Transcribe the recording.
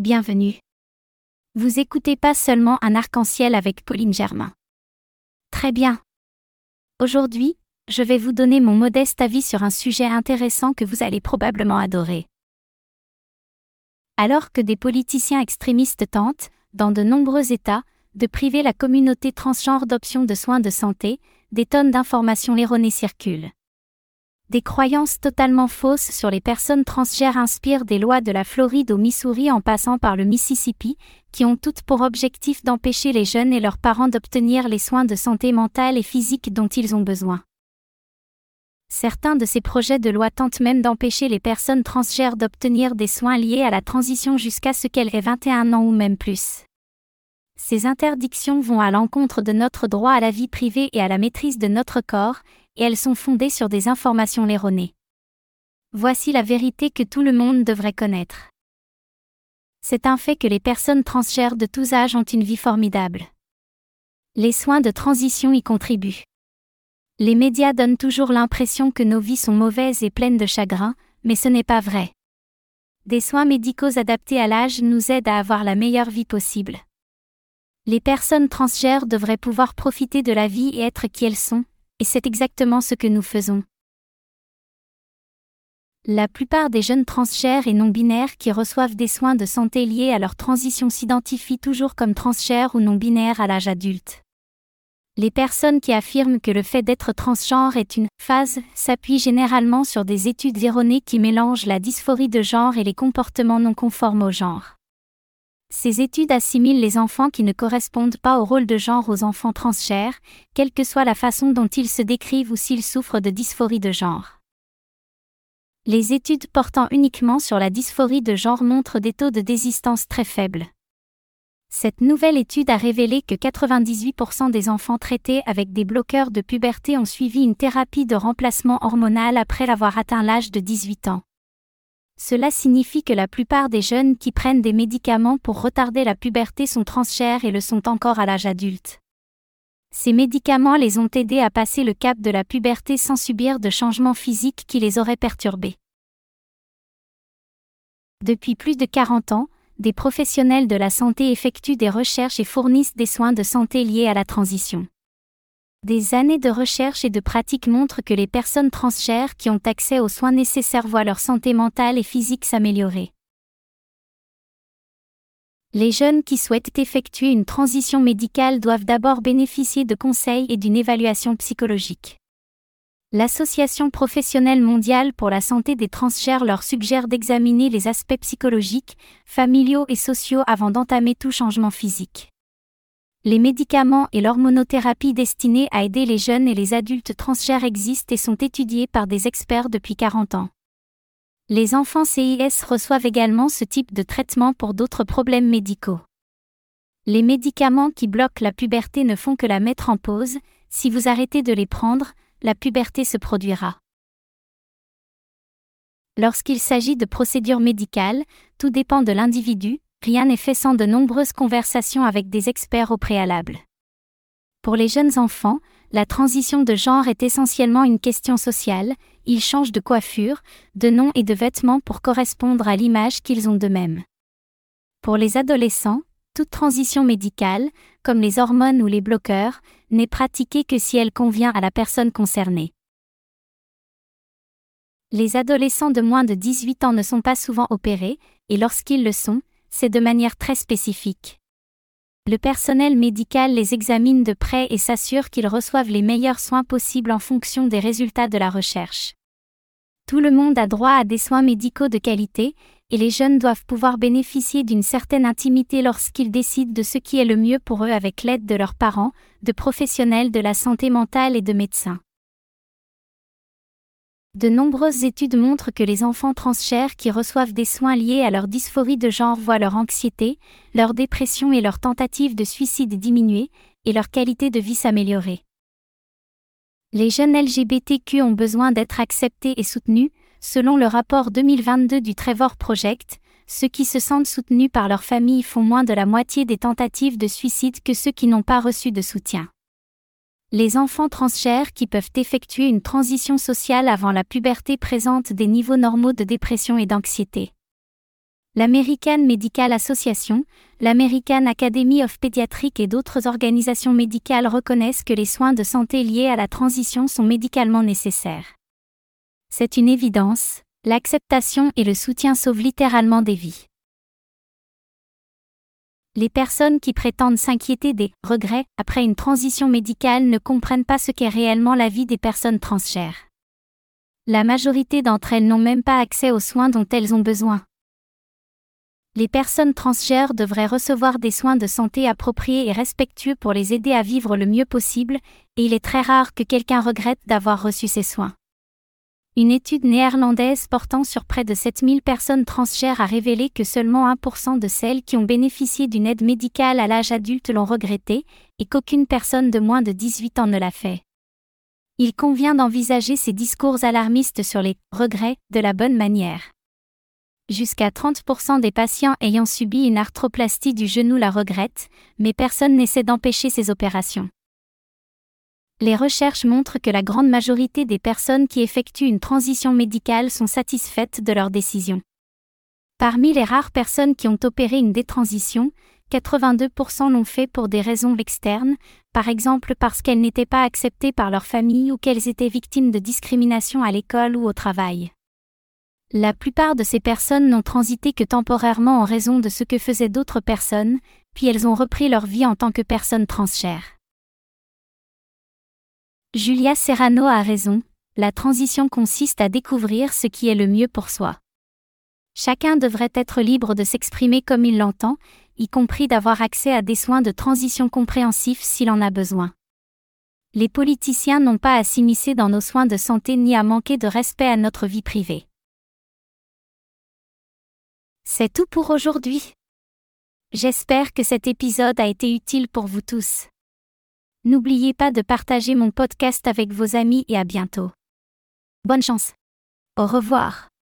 Bienvenue. Vous écoutez pas seulement un arc-en-ciel avec Pauline Germain. Très bien. Aujourd'hui, je vais vous donner mon modeste avis sur un sujet intéressant que vous allez probablement adorer. Alors que des politiciens extrémistes tentent, dans de nombreux États, de priver la communauté transgenre d'options de soins de santé, des tonnes d'informations erronées circulent. Des croyances totalement fausses sur les personnes transgères inspirent des lois de la Floride au Missouri en passant par le Mississippi, qui ont toutes pour objectif d'empêcher les jeunes et leurs parents d'obtenir les soins de santé mentale et physique dont ils ont besoin. Certains de ces projets de loi tentent même d'empêcher les personnes transgères d'obtenir des soins liés à la transition jusqu'à ce qu'elles aient 21 ans ou même plus. Ces interdictions vont à l'encontre de notre droit à la vie privée et à la maîtrise de notre corps, et elles sont fondées sur des informations erronées. Voici la vérité que tout le monde devrait connaître. C'est un fait que les personnes transgères de tous âges ont une vie formidable. Les soins de transition y contribuent. Les médias donnent toujours l'impression que nos vies sont mauvaises et pleines de chagrin, mais ce n'est pas vrai. Des soins médicaux adaptés à l'âge nous aident à avoir la meilleure vie possible. Les personnes transgères devraient pouvoir profiter de la vie et être qui elles sont, et c'est exactement ce que nous faisons. La plupart des jeunes transgères et non-binaires qui reçoivent des soins de santé liés à leur transition s'identifient toujours comme transgères ou non-binaires à l'âge adulte. Les personnes qui affirment que le fait d'être transgenre est une phase s'appuient généralement sur des études erronées qui mélangent la dysphorie de genre et les comportements non conformes au genre. Ces études assimilent les enfants qui ne correspondent pas au rôle de genre aux enfants transgères, quelle que soit la façon dont ils se décrivent ou s'ils souffrent de dysphorie de genre. Les études portant uniquement sur la dysphorie de genre montrent des taux de désistance très faibles. Cette nouvelle étude a révélé que 98% des enfants traités avec des bloqueurs de puberté ont suivi une thérapie de remplacement hormonal après avoir atteint l'âge de 18 ans. Cela signifie que la plupart des jeunes qui prennent des médicaments pour retarder la puberté sont transchères et le sont encore à l'âge adulte. Ces médicaments les ont aidés à passer le cap de la puberté sans subir de changements physiques qui les auraient perturbés. Depuis plus de 40 ans, des professionnels de la santé effectuent des recherches et fournissent des soins de santé liés à la transition. Des années de recherche et de pratique montrent que les personnes transgères qui ont accès aux soins nécessaires voient leur santé mentale et physique s'améliorer. Les jeunes qui souhaitent effectuer une transition médicale doivent d'abord bénéficier de conseils et d'une évaluation psychologique. L'Association professionnelle mondiale pour la santé des transgères leur suggère d'examiner les aspects psychologiques, familiaux et sociaux avant d'entamer tout changement physique les médicaments et l'hormonothérapie destinés à aider les jeunes et les adultes transgères existent et sont étudiés par des experts depuis 40 ans. Les enfants CIS reçoivent également ce type de traitement pour d'autres problèmes médicaux. Les médicaments qui bloquent la puberté ne font que la mettre en pause, si vous arrêtez de les prendre, la puberté se produira. Lorsqu'il s'agit de procédures médicales, tout dépend de l'individu, rien n'est fait sans de nombreuses conversations avec des experts au préalable. Pour les jeunes enfants, la transition de genre est essentiellement une question sociale, ils changent de coiffure, de nom et de vêtements pour correspondre à l'image qu'ils ont d'eux-mêmes. Pour les adolescents, toute transition médicale, comme les hormones ou les bloqueurs, n'est pratiquée que si elle convient à la personne concernée. Les adolescents de moins de 18 ans ne sont pas souvent opérés, et lorsqu'ils le sont, c'est de manière très spécifique. Le personnel médical les examine de près et s'assure qu'ils reçoivent les meilleurs soins possibles en fonction des résultats de la recherche. Tout le monde a droit à des soins médicaux de qualité, et les jeunes doivent pouvoir bénéficier d'une certaine intimité lorsqu'ils décident de ce qui est le mieux pour eux avec l'aide de leurs parents, de professionnels de la santé mentale et de médecins. De nombreuses études montrent que les enfants transchères qui reçoivent des soins liés à leur dysphorie de genre voient leur anxiété, leur dépression et leur tentative de suicide diminuer, et leur qualité de vie s'améliorer. Les jeunes LGBTQ ont besoin d'être acceptés et soutenus, selon le rapport 2022 du Trevor Project, ceux qui se sentent soutenus par leur famille font moins de la moitié des tentatives de suicide que ceux qui n'ont pas reçu de soutien les enfants transgères qui peuvent effectuer une transition sociale avant la puberté présentent des niveaux normaux de dépression et d'anxiété. L'American Medical Association, l'American Academy of Pediatrics et d'autres organisations médicales reconnaissent que les soins de santé liés à la transition sont médicalement nécessaires. C'est une évidence, l'acceptation et le soutien sauvent littéralement des vies. Les personnes qui prétendent s'inquiéter des regrets après une transition médicale ne comprennent pas ce qu'est réellement la vie des personnes transgères. La majorité d'entre elles n'ont même pas accès aux soins dont elles ont besoin les personnes transgères devraient recevoir des soins de santé appropriés et respectueux pour les aider à vivre le mieux possible, et il est très rare que quelqu'un regrette d'avoir reçu ces soins. Une étude néerlandaise portant sur près de 7000 personnes transgères a révélé que seulement 1% de celles qui ont bénéficié d'une aide médicale à l'âge adulte l'ont regretté, et qu'aucune personne de moins de 18 ans ne l'a fait. Il convient d'envisager ces discours alarmistes sur les regrets de la bonne manière. Jusqu'à 30% des patients ayant subi une arthroplastie du genou la regrettent, mais personne n'essaie d'empêcher ces opérations. Les recherches montrent que la grande majorité des personnes qui effectuent une transition médicale sont satisfaites de leur décision. Parmi les rares personnes qui ont opéré une détransition, 82% l'ont fait pour des raisons externes, par exemple parce qu'elles n'étaient pas acceptées par leur famille ou qu'elles étaient victimes de discrimination à l'école ou au travail. La plupart de ces personnes n'ont transité que temporairement en raison de ce que faisaient d'autres personnes, puis elles ont repris leur vie en tant que personnes transchères. Julia Serrano a raison, la transition consiste à découvrir ce qui est le mieux pour soi. Chacun devrait être libre de s'exprimer comme il l'entend, y compris d'avoir accès à des soins de transition compréhensifs s'il en a besoin. Les politiciens n'ont pas à s'immiscer dans nos soins de santé ni à manquer de respect à notre vie privée. C'est tout pour aujourd'hui. J'espère que cet épisode a été utile pour vous tous. N'oubliez pas de partager mon podcast avec vos amis et à bientôt. Bonne chance. Au revoir.